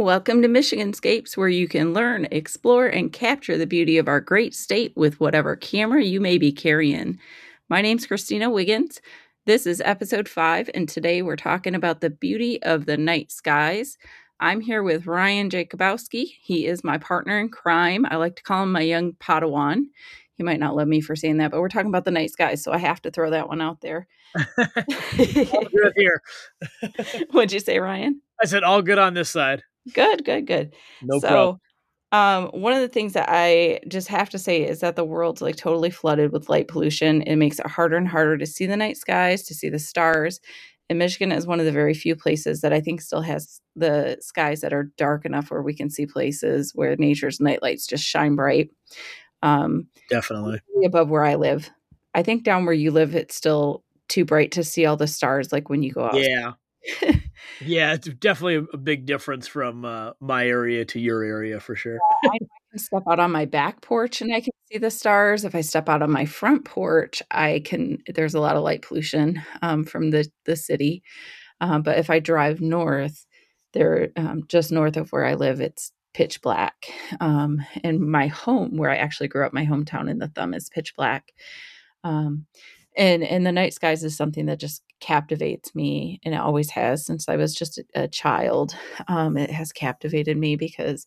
Welcome to Michiganscapes, where you can learn, explore, and capture the beauty of our great state with whatever camera you may be carrying. My name's Christina Wiggins. This is episode five, and today we're talking about the beauty of the night skies. I'm here with Ryan Jacobowski. He is my partner in crime. I like to call him my young Padawan. He might not love me for saying that, but we're talking about the night skies, so I have to throw that one out there. all good here. What'd you say, Ryan? I said all good on this side. Good, good, good. No so, problem. um, one of the things that I just have to say is that the world's like totally flooded with light pollution. It makes it harder and harder to see the night skies, to see the stars. And Michigan is one of the very few places that I think still has the skies that are dark enough where we can see places where nature's night lights just shine bright. Um, Definitely. above where I live. I think down where you live, it's still too bright to see all the stars like when you go out. Yeah. Yeah, it's definitely a, big difference from uh, my area to your area for sure. I can step out on my back porch and I can see the stars. If I step out on my front porch, I can. There's a lot of light pollution um, from the the city, um, but if I drive north, there um, just north of where I live, it's pitch black. Um, and my home, where I actually grew up, my hometown in the Thumb is pitch black. Um, and and the night skies is something that just captivates me and it always has since i was just a, a child um, it has captivated me because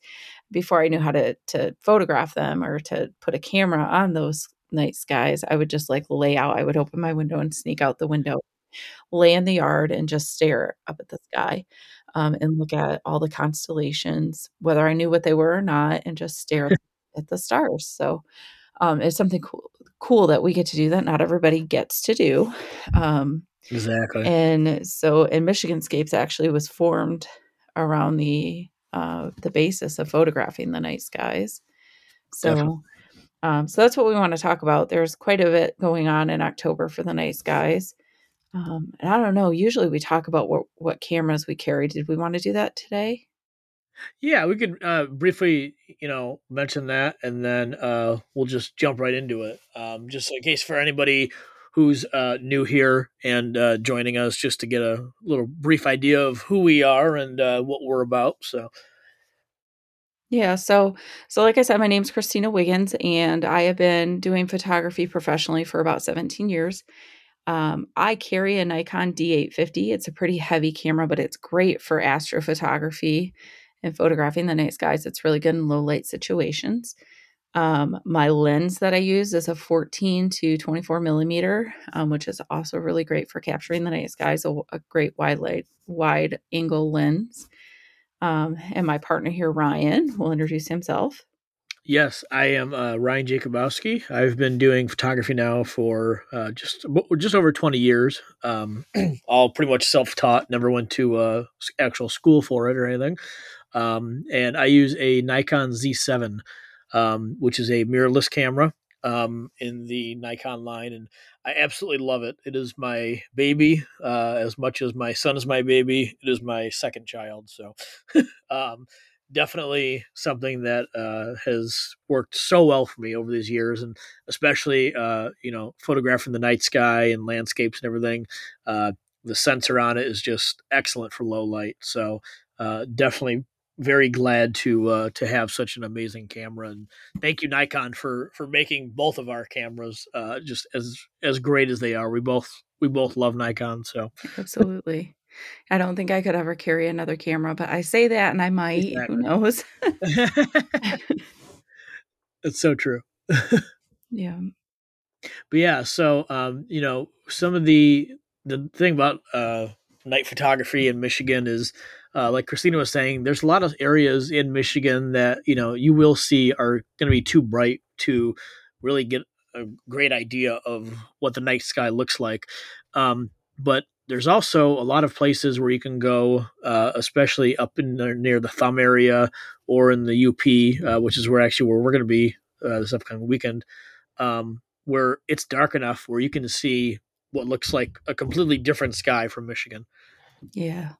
before i knew how to to photograph them or to put a camera on those night skies i would just like lay out i would open my window and sneak out the window lay in the yard and just stare up at the sky um, and look at all the constellations whether i knew what they were or not and just stare at, at the stars so um, it's something cool cool that we get to do that. Not everybody gets to do. Um, Exactly. and so and michiganscapes actually was formed around the uh, the basis of photographing the night skies. So um, so that's what we want to talk about. There's quite a bit going on in october for the night skies. Um, and i don't know usually we talk about what what cameras we carry. Did we want to do that today Yeah, we could uh, briefly, you know, mention that, and then uh, we'll just jump right into it. Um, just in case for anybody who's uh, new here and uh, joining us, just to get a little brief idea of who we are and uh, what we're about. So, Yeah, so so like I said, my name's Christina Wiggins, and I have been doing photography professionally for about 17 years. Um, I carry a Nikon D850. It's a pretty heavy camera, but it's great for astrophotography and photographing the night skies. It's really good in low light situations. Um, my lens that I use is a 14 to 24 millimeter, um, which is also really great for capturing the night skies. A, a great wide light, wide angle lens. Um, and my partner here, Ryan, will introduce himself. yes, I am uh, Ryan Jacobowski. I've been doing photography now for uh, just just over twenty years. Um, all pretty much self taught. Never went to uh, actual school for it or anything. Um, and I use a Nikon Z7, um, which is a mirrorless camera um, in the Nikon line, and I absolutely love it. It is my baby uh, as much as my son is my baby. It is my second child, so um, definitely something that uh, has worked so well for me over these years, and especially uh, you know photographing the night sky and landscapes and everything. Uh, the sensor on it is just excellent for low light, so uh, definitely very glad to uh, to have such an amazing camera and thank you Nikon for for making both of our cameras uh, just as as great as they are. We both we both love Nikon, so Absolutely. I don't think I could ever carry another camera, but I say that and I might. Exactly. Who knows? it's so true. yeah. But yeah, so um, you know, some of the the thing about uh, night photography in Michigan is, uh, like Christina was saying, there's a lot of areas in Michigan that you know you will see are going to be too bright to really get a great idea of what the night sky looks like. Um, but there's also a lot of places where you can go, uh, especially up in the, near the Thumb area or in the UP, uh, which is where actually where we're going to be uh, this upcoming weekend. Um, where it's dark enough where you can see what looks like a completely different sky from Michigan. Yeah.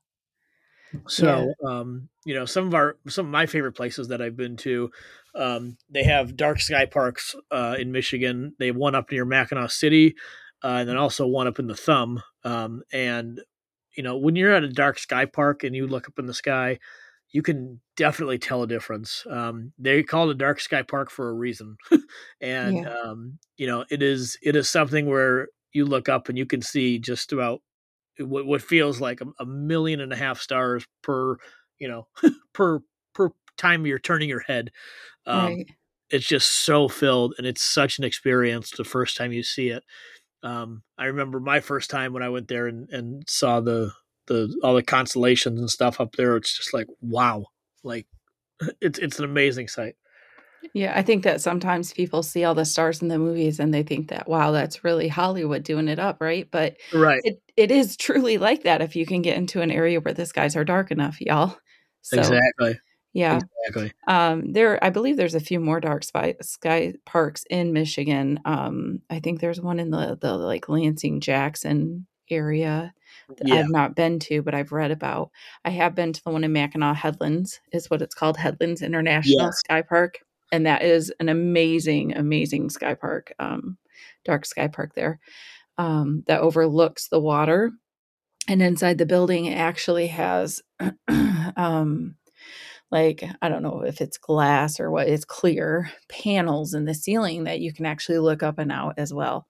So, um, you know, some of our some of my favorite places that I've been to, um, they have dark sky parks uh, in Michigan. They have one up near Mackinac City, uh, and then also one up in the Thumb. Um, and you know, when you're at a dark sky park and you look up in the sky, you can definitely tell a difference. Um, they call it a dark sky park for a reason, and Yeah. um, you know it is it is something where you look up and you can see just about what, what feels like a, a million and a half stars per you know per per time you're turning your head. Um, Right. it's just so filled, and it's such an experience the first time you see it. Um, I remember my first time when I went there and, and saw the the all the constellations and stuff up there. It's just like wow, like it's it's an amazing sight. Yeah, I think that sometimes people see all the stars in the movies and they think that, wow, that's really Hollywood doing it up, right? But Right. it it is truly like that if you can get into an area where the skies are dark enough, y'all. So, Exactly. yeah. Exactly. Um, there I believe there's a few more dark spy sky parks in Michigan. Um, I think there's one in the the, like, Lansing Jackson area that Yeah. I've not been to, but I've read about. I have been to the one in Mackinac Headlands, is what it's called, Headlands International Yes. Sky Park, and that is an amazing, amazing sky park, um, dark sky park there, um, that overlooks the water, and inside the building, it actually has, um, like, I don't know if it's glass or what, it's clear panels in the ceiling that you can actually look up and out as well,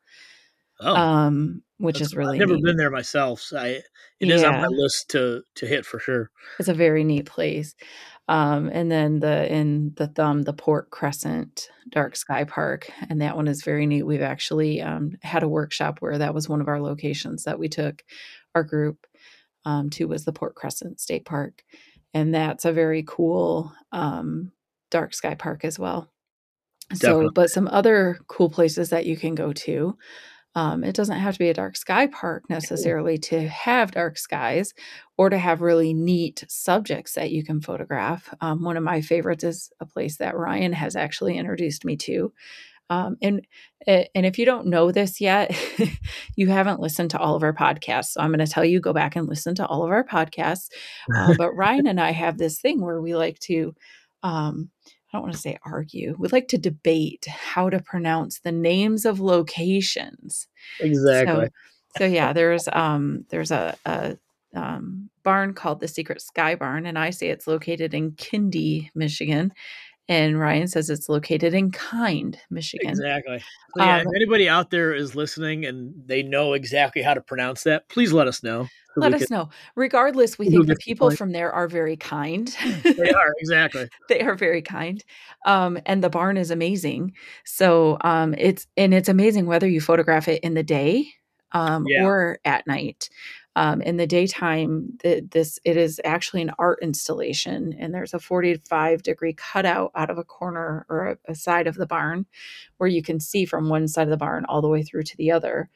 Oh, um, which is cool. I've really never neat. been there myself. So I it is on my list to to hit for sure. It's a very neat place. Um, and then the in the Thumb, the Port Crescent Dark Sky Park, and that one is very neat. We've actually, um, had a workshop where that was one of our locations that we took our group, um, to was the Port Crescent State Park, and that's a very cool, um, dark sky park as well. Definitely. So but some other cool places that you can go to, um, it doesn't have to be a dark sky park necessarily to have dark skies or to have really neat subjects that you can photograph. Um, one of my favorites is a place that Ryan has actually introduced me to. Um, and and if you don't know this yet, you haven't listened to all of our podcasts. So I'm gonna tell you, go back and listen to all of our podcasts. Uh, but Ryan and I have this thing where we like to, um, I don't wanna say argue, we like to debate how to pronounce the names of locations. Exactly. So so yeah, there's, um, there's a a, um, barn called the Secret Sky Barn, and I say it's located in Kinde, Michigan, and Ryan says it's located in Kind, Michigan. Exactly. So yeah, Um if anybody out there is listening and they know exactly how to pronounce that, please let us know so Let us know. Regardless, we think the the people point. from there are very kind. They are, exactly. They are very kind, um, and the barn is amazing. So, um, it's and it's amazing whether you photograph it in the day, um, Yeah. or at night. Um, in the daytime, the this it is actually an art installation, and there's a 45 degree cutout out of a corner or a a side of the barn where you can see from one side of the barn all the way through to the other.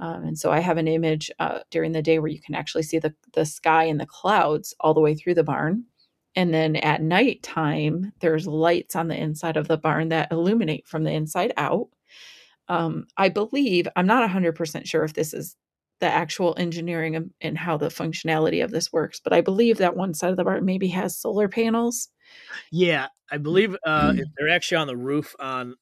Um, and so I have an image, uh, during the day where you can actually see the the sky and the clouds all the way through the barn. And then at nighttime, there's lights on the inside of the barn that illuminate from the inside out. Um, I believe I'm not 100% sure if this is the actual engineering and and how the functionality of this works, but I believe that one side of the barn maybe has solar panels. Yeah, I believe, uh, if they're actually on the roof on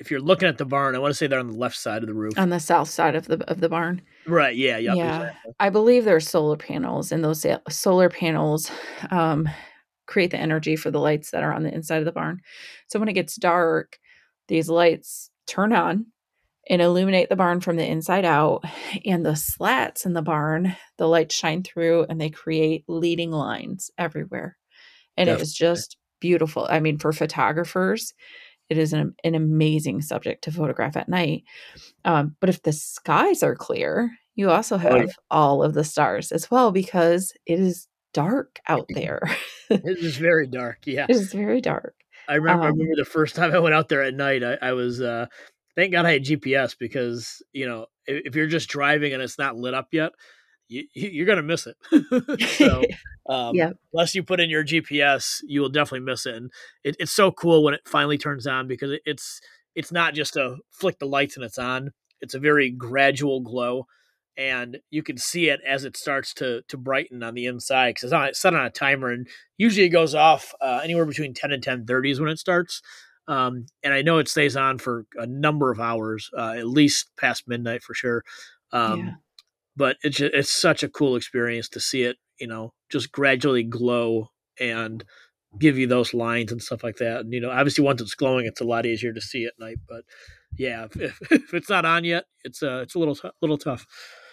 if you're looking at the barn, I wanna say they're on the left side of the roof. On the south side of the of the barn. Right, yeah, yep, Yeah, exactly. I believe there's solar panels, and those solar panels, um, create the energy for the lights that are on the inside of the barn. So when it gets dark, these lights turn on and illuminate the barn from the inside out, and the slats in the barn, the lights shine through and they create leading lines everywhere. And it is Definitely. just beautiful. I mean, for photographers, it is an an amazing subject to photograph at night. Um, but if the skies are clear, you also have all of the stars as well because it is dark out there. It is very dark, yeah. It is very dark. I remember I Um remember the first time I went out there at night, I I was, uh thank God I had GPS because, you know, i if you're just driving and it's not lit up yet, you you you're gonna miss it. So, um, Yep. unless you put in your GPS, you will definitely miss it, and it it's so cool when it finally turns on because it it's it's not just a flick the lights and it's on. It's a very gradual glow, and you can see it as it starts to to brighten on the inside 'cause it's on it's set on a timer, and usually it goes off, uh, anywhere between 10 and 10:30 is when it starts. Um, and I know it stays on for a number of hours, uh, at least past midnight for sure. Yeah. Um, but it's ju it's such a cool experience to see it, you know, just gradually glow and give you those lines and stuff like that. And you know, obviously once it's glowing, it's a lot easier to see at night. But yeah, if, if, if it's not on yet, it's uh, it's a little t- little tough.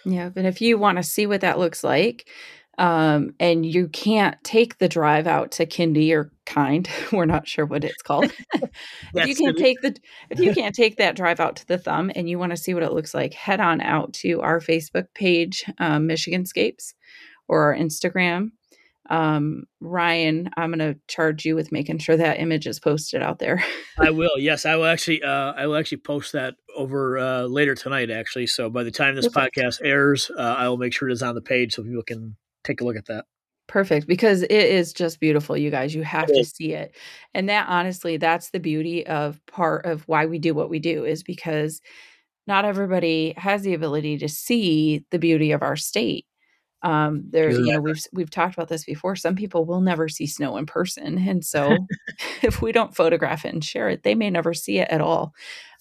Yeah, but if you want to see what that looks like, um, and you can't take the drive out to Kinde or Kind, we're not sure what it's called. if you can't take the if you can't take that drive out to the thumb and you want to see what it looks like, head on out to our Facebook page, um, Michiganscapes, or our Instagram. Um, Ryan, I'm going to charge you with making sure that image is posted out there. I will. Yes, I will actually. Uh, I will actually post that over uh, later tonight. Actually, so by the time this Perfect. podcast airs, uh, I will make sure it is on the page so people can take a look at that. Perfect, because it is just beautiful, you guys. You have to see it, and that honestly, that's the beauty of part of why we do what we do is because not everybody has the ability to see the beauty of our state um, there, you know, we've we've talked about this before. Some people will never see snow in person, and so if we don't photograph it and share it, they may never see it at all.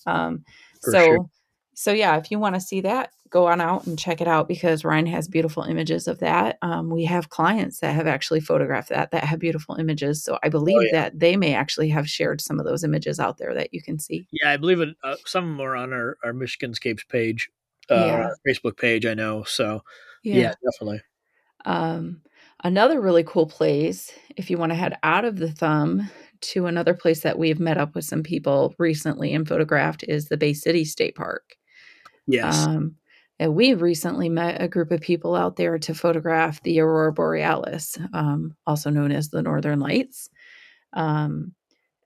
Um, so, sure. So yeah, if you want to see that, go on out and check it out because Ryan has beautiful images of that. Um, we have clients that have actually photographed that that have beautiful images. So I oh, believe oh, yeah. that they may actually have shared some of those images out there that you can see. Yeah, I believe it. Uh, some of them are on our our Michiganscapes page, uh, yeah. Facebook page. I know. So yeah, yeah definitely. Um, another really cool place, if you want to head out of the thumb to another place that we've met up with some people recently and photographed, is the Bay City State Park. Yes. Um, and we recently met a group of people out there to photograph the Aurora Borealis, um, also known as the Northern Lights. Um,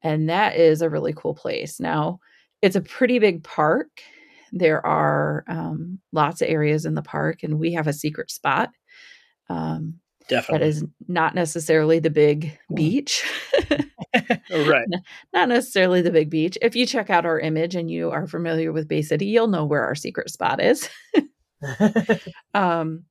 and that is a really cool place. Now, it's a pretty big park. There are um, lots of areas in the park, and we have a secret spot. Um, Definitely. That is not necessarily the big beach. right. Not necessarily the big beach. If you check out our image and you are familiar with Bay City, you'll know where our secret spot is. um,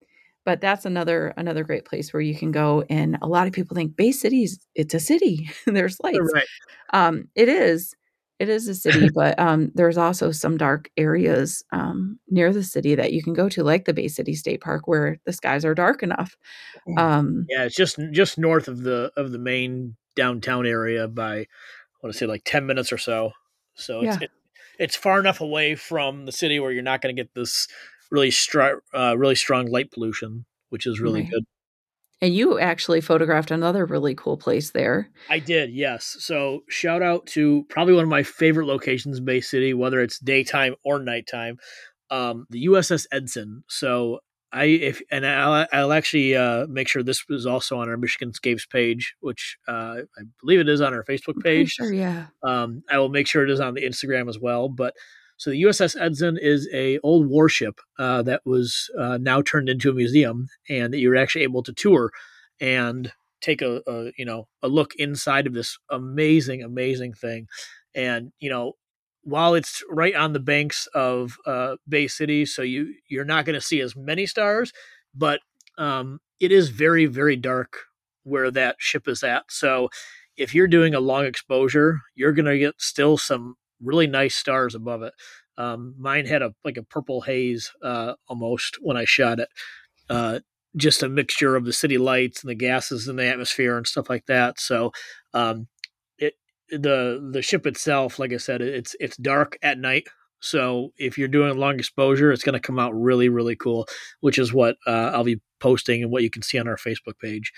but that's another another great place where you can go and a lot of people think bay city's it's a city there's lights right. um, it is it is a city, but um, there's also some dark areas um, near the city that you can go to, like the Bay City State Park, where the skies are dark enough. Um, yeah, it's just just north of the of the main downtown area by I want to say like ten minutes or so. So it's yeah. it, it's far enough away from the city where you're not going to get this really strong uh, really strong light pollution, which is really right. good. And you actually photographed another really cool place there. I did, yes. So shout out to probably one of my favorite locations in Bay City, whether it's daytime or nighttime, um, the USS Edson. So I if and I'll, I'll actually uh, make sure this is also on our Michigan Scapes page, which uh, I believe it is on our Facebook page. Sure, yeah. Um, I will make sure it is on the Instagram as well. But so the USS Edson is a old warship uh, that was uh, now turned into a museum, and that you were actually able to tour and take a, a, you know a look inside of this amazing, amazing thing. And you know, while it's right on the banks of uh, Bay City, so you you're not going to see as many stars, but um, it is very, very dark where that ship is at. So if you're doing a long exposure, you're going to get still some really nice stars above it. Um, mine had a like a purple haze uh, almost when I shot it. Uh, just a mixture of the city lights and the gases in the atmosphere and stuff like that. So um, it the the ship itself, like I said, it's it's dark at night. So if you're doing long exposure, it's going to come out really really cool, which is what uh, I'll be posting and what you can see on our Facebook page.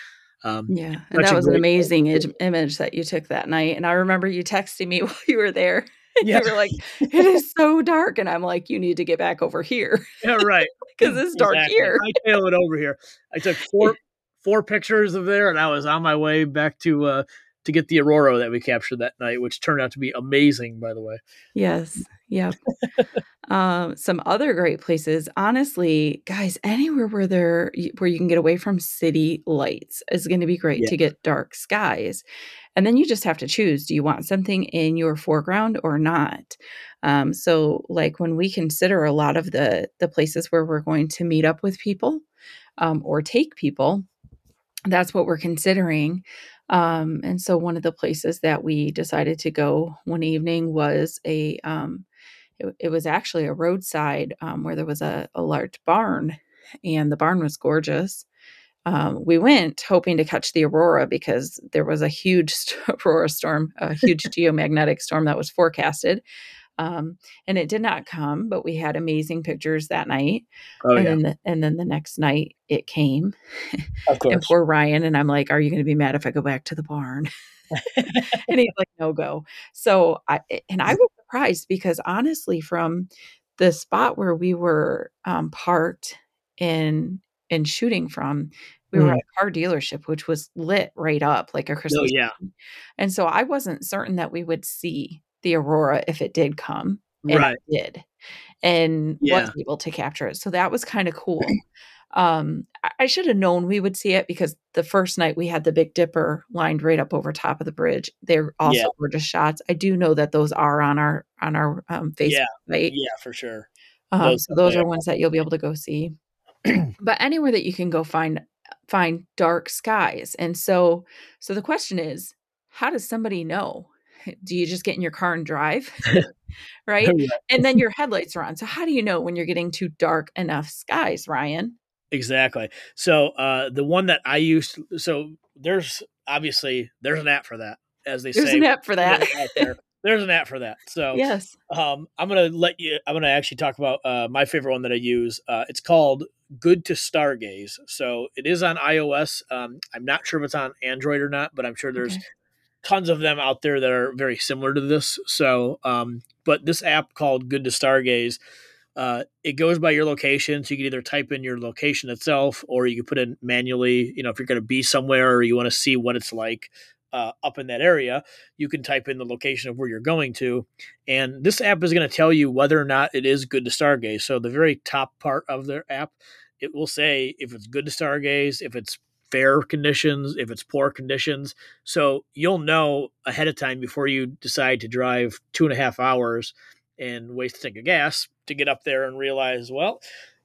Um, yeah, and that was an amazing image that you took that night. And I remember you texting me while you were there. Yeah. you were like, it is so dark. And I'm like, you need to get back over here. Yeah, right. Because it's dark exactly. here. I tail it over here. I took four four pictures of there and I was on my way back to uh to get the aurora that we captured that night, which turned out to be amazing, by the way. Yes. Yep. um, some other great places, honestly, guys, anywhere where there where you can get away from city lights is going to be great yeah. to get dark skies. And then you just have to choose do you want something in your foreground or not? Um, so, like when we consider a lot of the, the places where we're going to meet up with people um, or take people, that's what we're considering. Um, and so, one of the places that we decided to go one evening was a, um, it, it, was actually a roadside um, where there was a, a large barn, and the barn was gorgeous. um, we went hoping to catch the aurora because there was a huge aurora storm, a huge geomagnetic storm that was forecasted. Um, and it did not come, but we had amazing pictures that night. Oh and yeah, then the, and then the next night it came. of course. and poor Ryan and I'm like, "Are you going to be mad if I go back to the barn?" and he's like, "No go." So I and I was surprised because honestly, from the spot where we were um, parked in and shooting from, we were at Mm. a car dealership, which was lit right up like a Oh yeah, tree. And so I wasn't certain that we would see the aurora if it did come, and right. it did, and was able to capture it. So that was kinda cool. Um, I should have known we would see it because the first night we had the Big Dipper lined right up over top of the bridge. They're yeah, also gorgeous shots. I do know that those are on our on our, um, Facebook yeah, site. yeah, for sure. Um, Those so those are ones that you'll be able to go see. But anywhere that you can go find find dark skies. And so so the question is, how does somebody know? Do you just get in your car and drive? Right? Right. And then your headlights are on. So how do you know when you're getting to dark enough skies, Ryan? Exactly. So uh, the one that I used, so there's obviously there's an app for that, as they There's say There's an app for that. there. There's an app for that. So Yes. um, I'm gonna let you. I'm gonna actually talk about uh, my favorite one that I use. Uh, it's called Good to Stargaze. So it is on iOS. Um, I'm not sure if it's on Android or not, but I'm sure there's Okay. tons of them out there that are very similar to this. So, um, but this app called Good to Stargaze, uh, it goes by your location. So you can either type in your location itself, or you can put in manually. You know, if you're going to be somewhere or you want to see what it's like uh, up in that area, you can type in the location of where you're going to, and this app is going to tell you whether or not it is good to stargaze. So the very top part of their app, it will say if it's good to stargaze, if it's fair conditions, if it's poor conditions. So you'll know ahead of time before you decide to drive two and a half hours and waste a tank of gas to get up there and realize, well,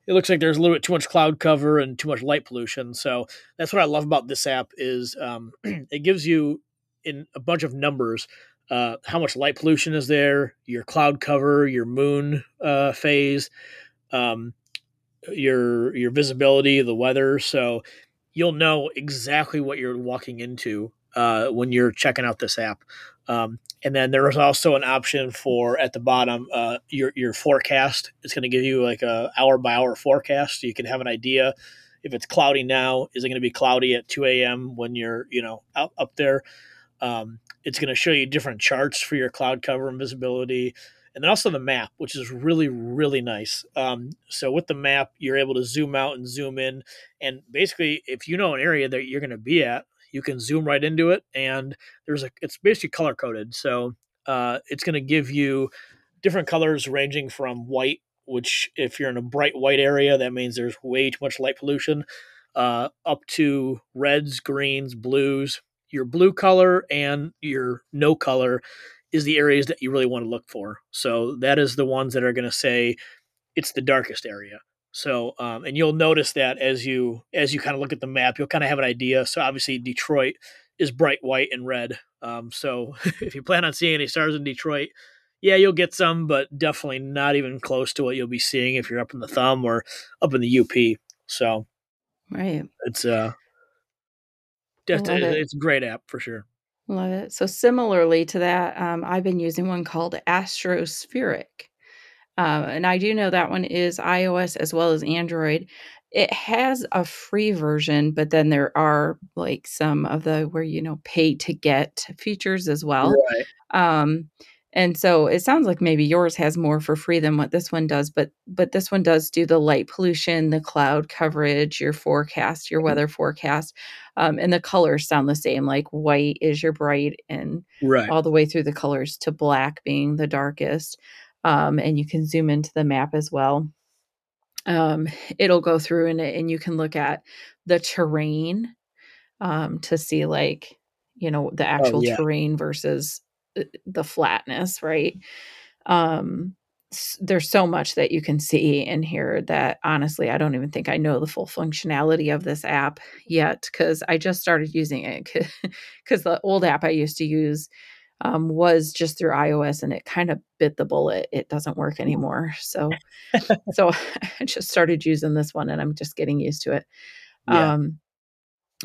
it looks like there's a little bit too much cloud cover and too much light pollution. So that's what I love about this app is um, it gives you in a bunch of numbers uh, how much light pollution is there, your cloud cover, your moon uh, phase, um, your your visibility, the weather. So you'll know exactly what you're walking into uh, when you're checking out this app. Um, and then there is also an option for at the bottom uh, your your forecast. It's going to give you like a hour by hour forecast, so you can have an idea. If it's cloudy now, is it going to be cloudy at 2 a.m. when you're you know out up there? Um, it's going to show you different charts for your cloud cover and visibility, and then also the map, which is really really nice. Um, so with the map, you're able to zoom out and zoom in, and basically, if you know an area that you're going to be at, you can zoom right into it, and there's a it's basically color coded. So uh, it's going to give you different colors ranging from white, which if you're in a bright white area, that means there's way too much light pollution, uh, up to reds, greens, blues. Your blue color and your no color is the areas that you really want to look for. So that is the ones that are going to say it's the darkest area. So um, and you'll notice that as you as you kind of look at the map, you'll kind of have an idea. So obviously Detroit is bright white and red. Um, so if you plan on seeing any stars in Detroit, yeah, you'll get some, but definitely not even close to what you'll be seeing if you're up in the thumb or up in the UP. So Right. it's uh, it's, it. it's a great app for sure. Love it. So similarly to that, um, I've been using one called Astrospheric. Uh, and I do know that one is iOS as well as Android. It has a free version, but then there are like some of the where you know pay to get features as well. Right. Um, and so it sounds like maybe yours has more for free than what this one does, but but this one does do the light pollution, the cloud coverage, your forecast, your weather forecast, um, and the colors sound the same. Like white is your bright, and Right. all the way through the colors to black being the darkest. Um, and you can zoom into the map as well. Um, it'll go through and and you can look at the terrain um, to see like you know the Oh actual yeah. terrain versus the the flatness, right? Um, there's so much that you can see in here that honestly, I don't even think I know the full functionality of this app yet because I just started using it because the old app I used to use um, was just through iOS and it kind of bit the bullet. It doesn't work anymore. So, so I just started using this one and I'm just getting used to it. Yeah. Um,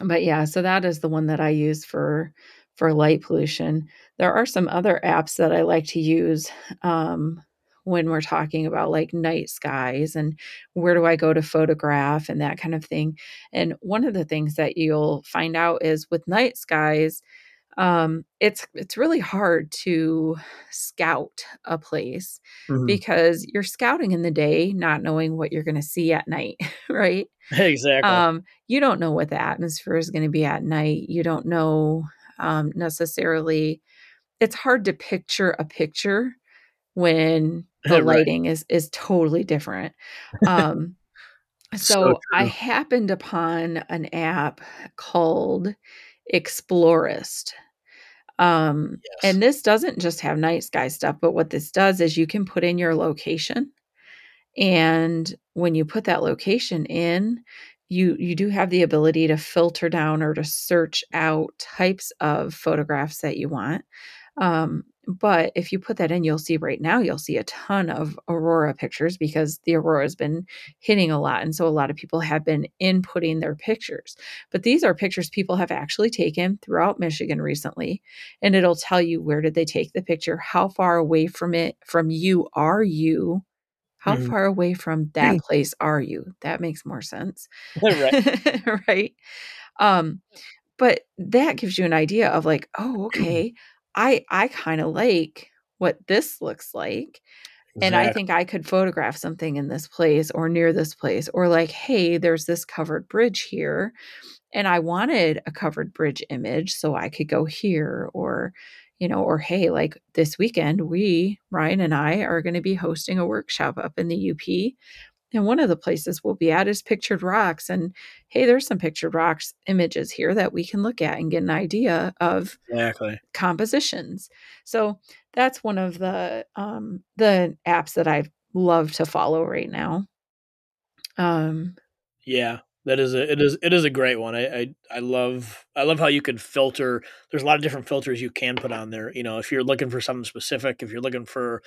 But yeah, so that is the one that I use for for light pollution. There are some other apps that I like to use um, when we're talking about like night skies and where do I go to photograph and that kind of thing. And one of the things that you'll find out is with night skies, um, it's it's really hard to scout a place Mhm. because you're scouting in the day, not knowing what you're going to see at night, right? Exactly. Um, you don't know what the atmosphere is going to be at night. You don't know um, necessarily. It's hard to picture a picture when the Right. lighting is is totally different. Um, So so I happened upon an app called Explorest. Um, Yes. and this doesn't just have night sky stuff, but what this does is you can put in your location and when you put that location in, you you do have the ability to filter down or to search out types of photographs that you want. Um, but if you put that in, you'll see right now, you'll see a ton of aurora pictures because the aurora has been hitting a lot. And so a lot of people have been inputting their pictures. But these are pictures people have actually taken throughout Michigan recently. And it'll tell you where did they take the picture, how far away from it from you are you, how Mhm. far away from that place are you? That makes more sense. Right. right? Um, but that gives you an idea of like, "Oh, okay. I I kinda like what this looks like, and I think I could photograph something in this place or near this place," or like, "Hey, there's this covered bridge here, and I wanted a covered bridge image so I could go here," or, you know, or, "Hey, like, this weekend, we Ryan and I are gonna be hosting a workshop up in the UP, and one of the places we'll be at is Pictured Rocks, and, hey, there's some Pictured Rocks images here that we can look at and get an idea of Exactly. compositions." So, that's one of the, um, the apps that I love to follow right now. Um Yeah. That is a it is it is a great one. I I I love I love how you can filter there's a lot of different filters you can put on there, you know, if you're looking for something specific, if you're looking for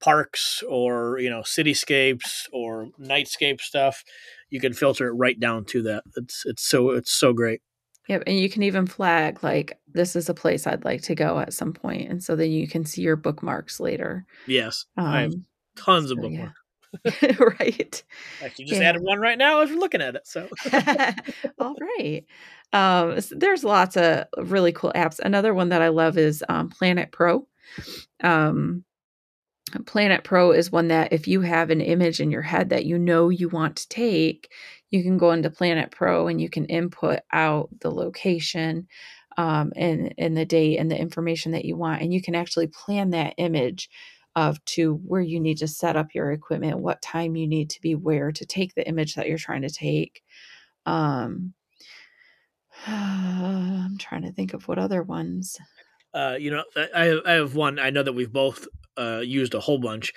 parks or, you know, cityscapes or nightscape stuff, you can filter it right down to that. It's it's so it's so great. Yep, and you can even flag, like, "This is a place I'd like to go at some and so then you can see your bookmarks later. Yes. I have Um, tons of so yeah. bookmarks. Right. you just Yeah. added one right now as we're looking at it, so Alright. Um, s there's lots of really cool apps. Another one that I love is, um, PlanIt Pro. Um, PlanIt Pro is one that if you have an image in your head that you know you want to take, you can go into PlanIt Pro and you can input out the location, um, and and the date and the information that you want, and you can actually plan that image of to where you need to set up your equipment, what time you need to be where to take the image that you're trying to take. Um I'm trying to think of what other ones. Uh, you know, I I have I have one I know that we've both, uh, used a whole bunch,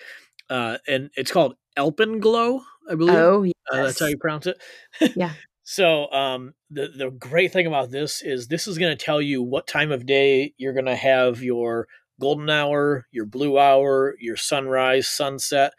uh, and it's called Alpenglow, I believe. Oh, Uh, that's how you pronounce it. Yeah. So, um, the the great thing about this is this is gonna tell you what time of day you're gonna have your golden hour, your blue hour, your sunrise, sunset,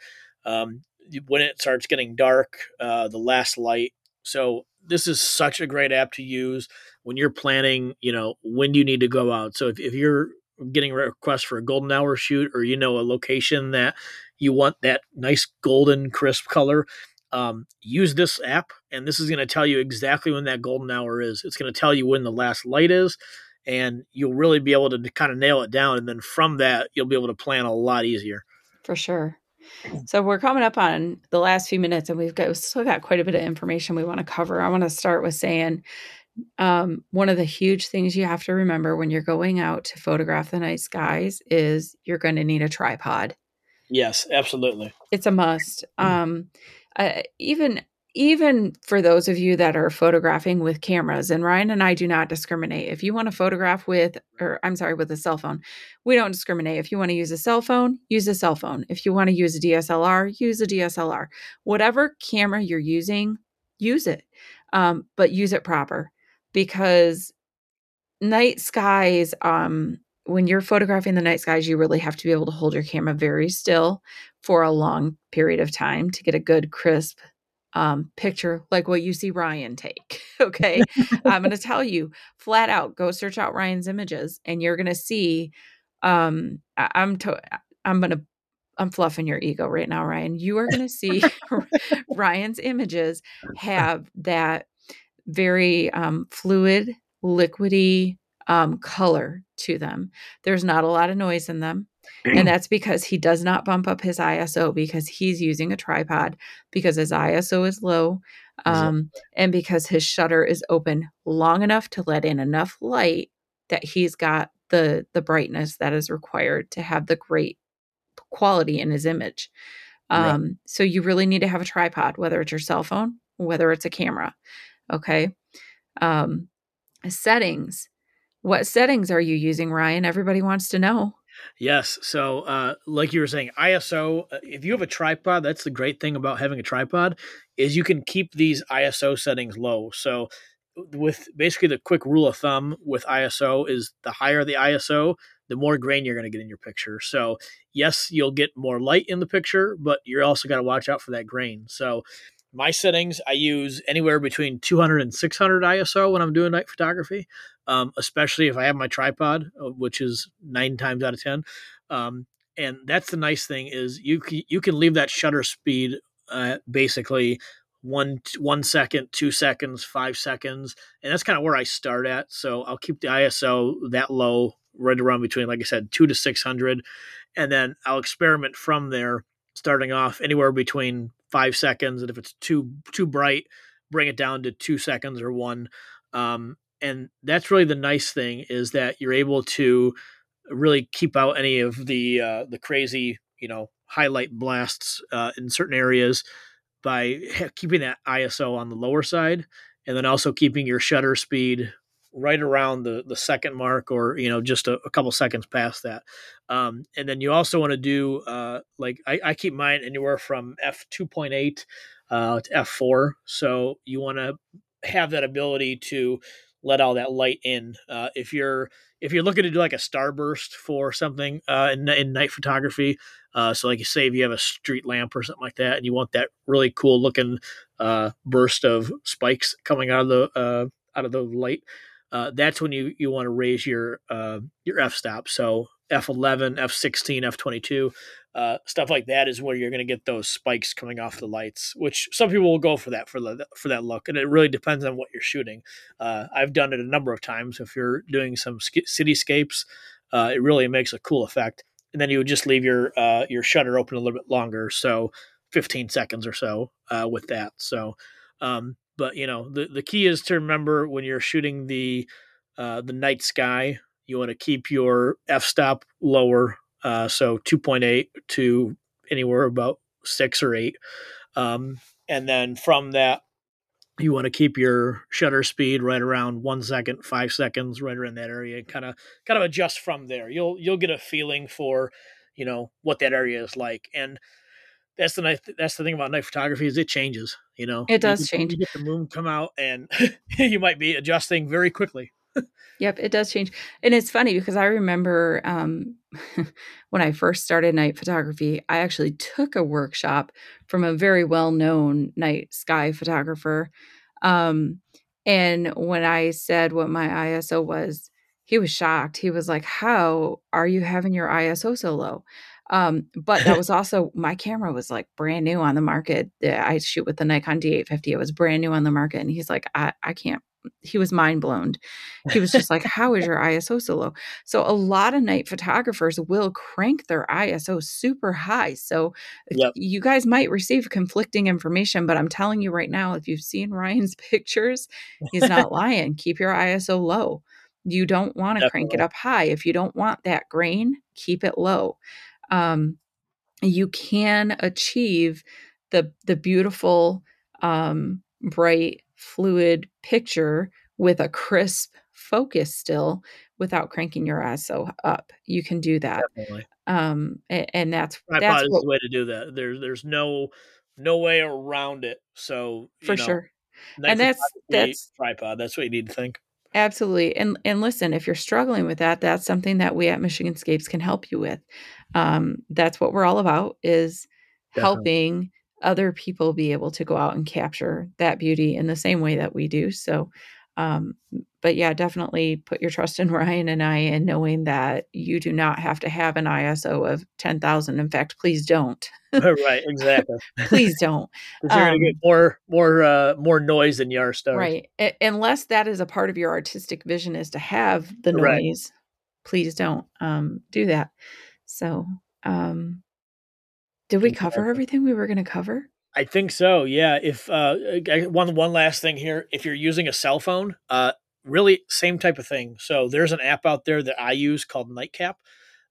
um, when it starts getting dark, uh, the last light. So, this is such a great app to use when you're planning, you know, when do you need to go out. So, if if you're getting a request for a golden hour shoot or you know a location that you want that nice golden crisp color, um, use this app, and this is gonna tell you exactly when that golden hour is. It's gonna tell you when the last light is, and you'll really be able to kinda nail it down, and then from that, you'll be able to plan a lot easier. For sure. So we're coming up on the last few minutes, and we've got we've still got quite a bit of information we wanna cover. I wanna start with saying, um, one of the huge things you have to remember when you're going out to photograph the night skies is you're gonna need a tripod. Yes, absolutely. It's a must. Um, uh, even even for those of you that are photographing with cameras, and Ryan and I do not discriminate. If you wanna photograph with or I'm sorry, with a cell phone, we don't discriminate. If you wanna use a cell phone, use a cell phone. If you wanna use a DSLR, use a DSLR. Whatever camera you're using, use it, um, but use it proper because night skies, um, when you're photographing the night skies, you really have to be able to hold your camera very still for a long period of time to get a good crisp, um, picture like what you see Ryan take. Okay. I'm going to tell you flat out go search out Ryan's images and you're going to see. Um, I, I'm, to, I'm going to, I'm fluffing your ego right now, Ryan. You are going to see Ryan's images have that very um, fluid, liquidy um, color to them. There's not a lot of noise in them. And that's because he does not bump up his ISO because he's using a tripod, because his ISO is low, um, and because his shutter is open long enough to let in enough light that he's got the the brightness that is required to have the great quality in his image. Um, right. So you really need to have a tripod, whether it's your cell phone, whether it's a camera. Okay. Um, settings. What settings are you using, Ryan? Everybody wants to know. Yes. So, uh, like you were saying, ISO. Uh, if you have a tripod, that's the great thing about having a tripod is you can keep these ISO settings low. So, with basically the quick rule of thumb with ISO is the higher the ISO, the more grain you're going to get in your picture. So, yes, you'll get more light in the picture, but you're also got to watch out for that grain. So, my settings I use anywhere between 200 and 600 ISO when I'm doing night photography, um, especially if I have my tripod, uh, which is nine times out of ten. Um, and that's the nice thing is you can, you can leave that shutter speed uh, basically one one second, two seconds, five seconds, and that's kind of where I start at. So I'll keep the ISO that low, right around between, like I said, two to six hundred, and then I'll experiment from there, starting off anywhere between five seconds, and if it's too too bright, bring it down to two seconds or one. Um, and that's really the nice thing is that you're able to really keep out any of the uh, the crazy you know highlight blasts uh, in certain areas by keeping that ISO on the lower side, and then also keeping your shutter speed right around the the second mark or you know just a, a couple seconds past that. Um, and then you also want to do uh, like I, I, keep mine anywhere from f2.8 uh, to f4 so you want to have that ability to let all that light in. Uh, if you're if you're looking to do like a starburst for something uh, in, in night photography uh, so like you say if you have a street lamp or something like that and you want that really cool looking uh, burst of spikes coming out of the out of the light uh, that's when you, you want to raise your uh, your f stop. So f11, f16, f22, uh, stuff like that is where you're going to get those spikes coming off the lights. Which some people will go for that for the for that look, and it really depends on what you're shooting. Uh, I've done it a number of times. If you're doing some cityscapes, uh, it really makes a cool effect. And then you would just leave your uh, your shutter open a little bit longer, so 15 seconds or so with that. So um, but you know, the the key is to remember when you're shooting the uh, the night sky, you want to keep your f stop lower, uh, so 2.8 to anywhere about six or eight, um, and then from that you want to keep your shutter speed right around one second, five seconds, right around that area, and kind of kind of adjust from there. You'll you'll get a feeling for, you know, what that area is like. And that's the nice that's the thing about night photography is it changes you know? It does you, change. you get the moon come out and you might be adjusting very quickly. Yep it does change. And it's funny because i remember um, when i first started night photography i actually took a workshop from a very well-known night sky photographer um, and when i said what my iso was he was shocked. He was like how are you having your iso so low um, but that was also my camera was like brand new on the market. I shoot with the Nikon D850. It was brand new on the market. And he's like, I, I can't. He was mind blown. He was just like, How is your ISO so low? So, a lot of night photographers will crank their ISO super high. So, yep. you guys might receive conflicting information, but I'm telling you right now, if you've seen Ryan's pictures, he's not lying. Keep your ISO low. You don't want to crank it up high. If you don't want that grain, keep it low um, you can achieve the the beautiful um, bright fluid picture with a crisp focus still without cranking your ISO up. You can do that. Definitely. Um, and, and that's tripod that's what, the way to do that. There's there's no no way around it. So for know, sure, and that's that's tripod. That's what you need to think. Absolutely. And and listen, if you're struggling with that, that's something that we at Michigan Scapes can help you with. Um, that's what we're all about is Definitely. helping other people be able to go out and capture that beauty in the same way that we do. So, um, but yeah, definitely put your trust in Ryan and I in knowing that you do not have to have an ISO of 10,000. In fact, please don't. right, exactly. please don't. Because you're um, gonna get more, more, uh, more noise than your stars. Right. I- unless that is a part of your artistic vision is to have the noise. Right. Please don't um, do that. So, um, did we cover everything we were going to cover? I think so. Yeah. If uh, one one last thing here, if you're using a cell phone, uh, really same type of thing. So there's an app out there that I use called Nightcap.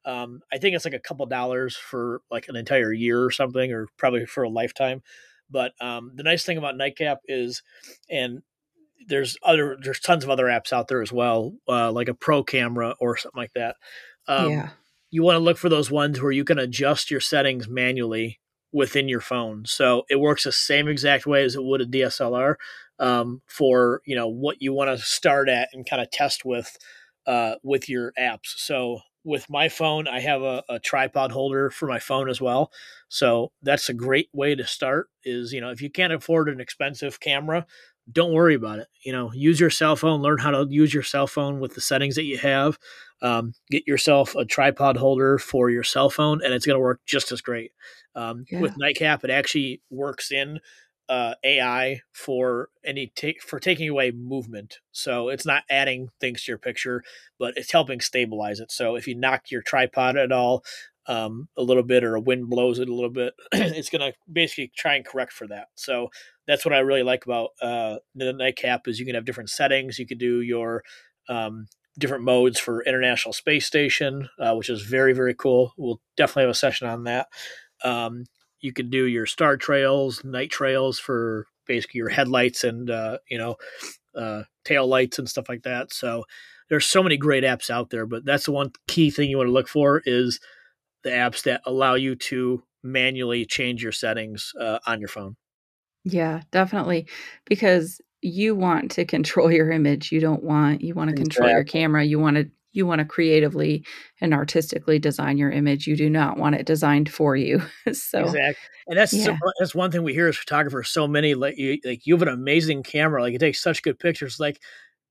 Um, I think it's like a couple dollars for like an entire year or something, or probably for a lifetime. But um, the nice thing about Nightcap is, and there's other there's tons of other apps out there as well, uh, like a Pro Camera or something like that. Um, yeah. You want to look for those ones where you can adjust your settings manually within your phone. So it works the same exact way as it would a DSLR um, for you know what you want to start at and kind of test with uh, with your apps. So with my phone, I have a, a, tripod holder for my phone as well. So that's a great way to start. Is you know if you can't afford an expensive camera, don't worry about it. You know, use your cell phone, learn how to use your cell phone with the settings that you have. Um, get yourself a tripod holder for your cell phone, and it's going to work just as great. Um, yeah. With Nightcap, it actually works in uh, AI for any take for taking away movement. So it's not adding things to your picture, but it's helping stabilize it. So if you knock your tripod at all um, a little bit, or a wind blows it a little bit, it's going to basically try and correct for that. So that's what I really like about uh, the Nightcap is you can have different settings. You can do your um, different modes for International Space Station, uh, which is very very cool. We'll definitely have a session on that. Um, you can do your star trails, night trails for basically your headlights and uh, you know uh, tail lights and stuff like that. So there's so many great apps out there, but that's the one key thing you want to look for is the apps that allow you to manually change your settings uh, on your phone. Yeah, definitely, because you want to control your image. You don't want you want to control exactly. your camera. You want to you want to creatively and artistically design your image. You do not want it designed for you. so exactly, and that's yeah. so, that's one thing we hear as photographers. So many like you like you have an amazing camera, like it takes such good pictures. Like,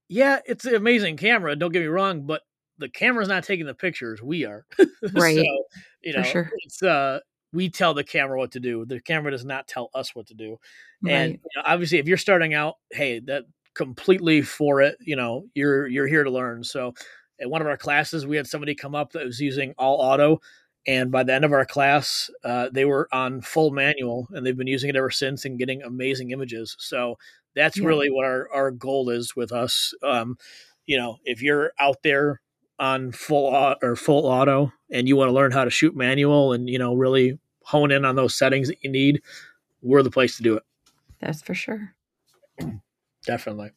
yeah, it's an amazing camera. Don't get me wrong, but the camera's not taking the pictures. We are right. so, you know, sure. it's uh, we tell the camera what to do. The camera does not tell us what to do. Right. And you know, obviously, if you're starting out, hey, that completely for it. You know, you're you're here to learn. So at one of our classes, we had somebody come up that was using all auto. And by the end of our class, uh, they were on full manual and they've been using it ever since and getting amazing images. So that's yeah. really what our, our goal is with us. Um, you know, if you're out there on full or full auto and you want to learn how to shoot manual and, you know, really hone in on those settings that you need, we're the place to do it. That's for sure. Definitely.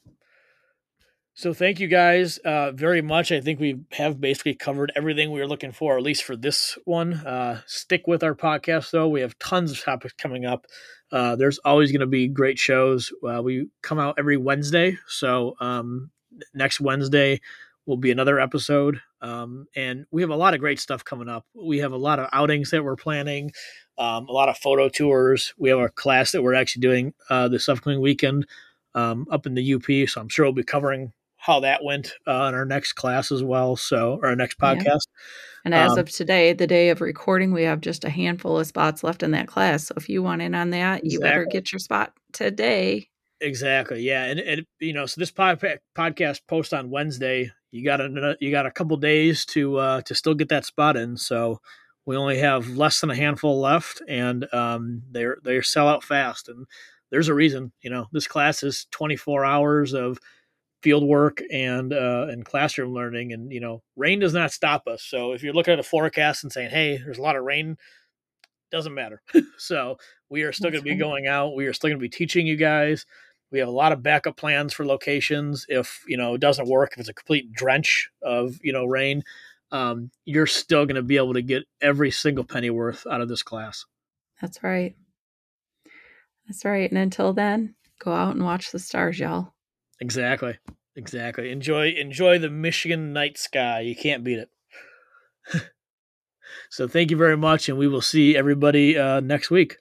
So thank you guys uh, very much. I think we have basically covered everything we were looking for, at least for this one. Uh, stick with our podcast though; we have tons of topics coming up. Uh, there's always going to be great shows. Uh, we come out every Wednesday, so um, next Wednesday will be another episode. Um, and we have a lot of great stuff coming up. We have a lot of outings that we're planning, um, a lot of photo tours. We have a class that we're actually doing uh, this upcoming weekend um, up in the UP. So I'm sure we'll be covering how that went uh, in our next class as well. So, our next podcast. Yeah. And as um, of today, the day of recording, we have just a handful of spots left in that class. So if you want in on that, exactly. you better get your spot today. Exactly. Yeah. And, and you know, so this pod- podcast post on Wednesday, you got a, you got a couple days to, uh, to still get that spot in. So we only have less than a handful left and, um, they're, they're sell out fast. And there's a reason, you know, this class is 24 hours of, field work and uh, and classroom learning. And you know, rain does not stop us. So if you're looking at a forecast and saying, "Hey, there's a lot of rain," doesn't matter. so we are still going to be going out. We are still going to be teaching you guys. We have a lot of backup plans for locations. If you know it doesn't work, if it's a complete drench of you know rain, um, you're still going to be able to get every single penny worth out of this class. That's right. That's right. And until then, go out and watch the stars, y'all. Exactly. Exactly. Enjoy enjoy the Michigan night sky. You can't beat it. so thank you very much and we will see everybody uh, next week.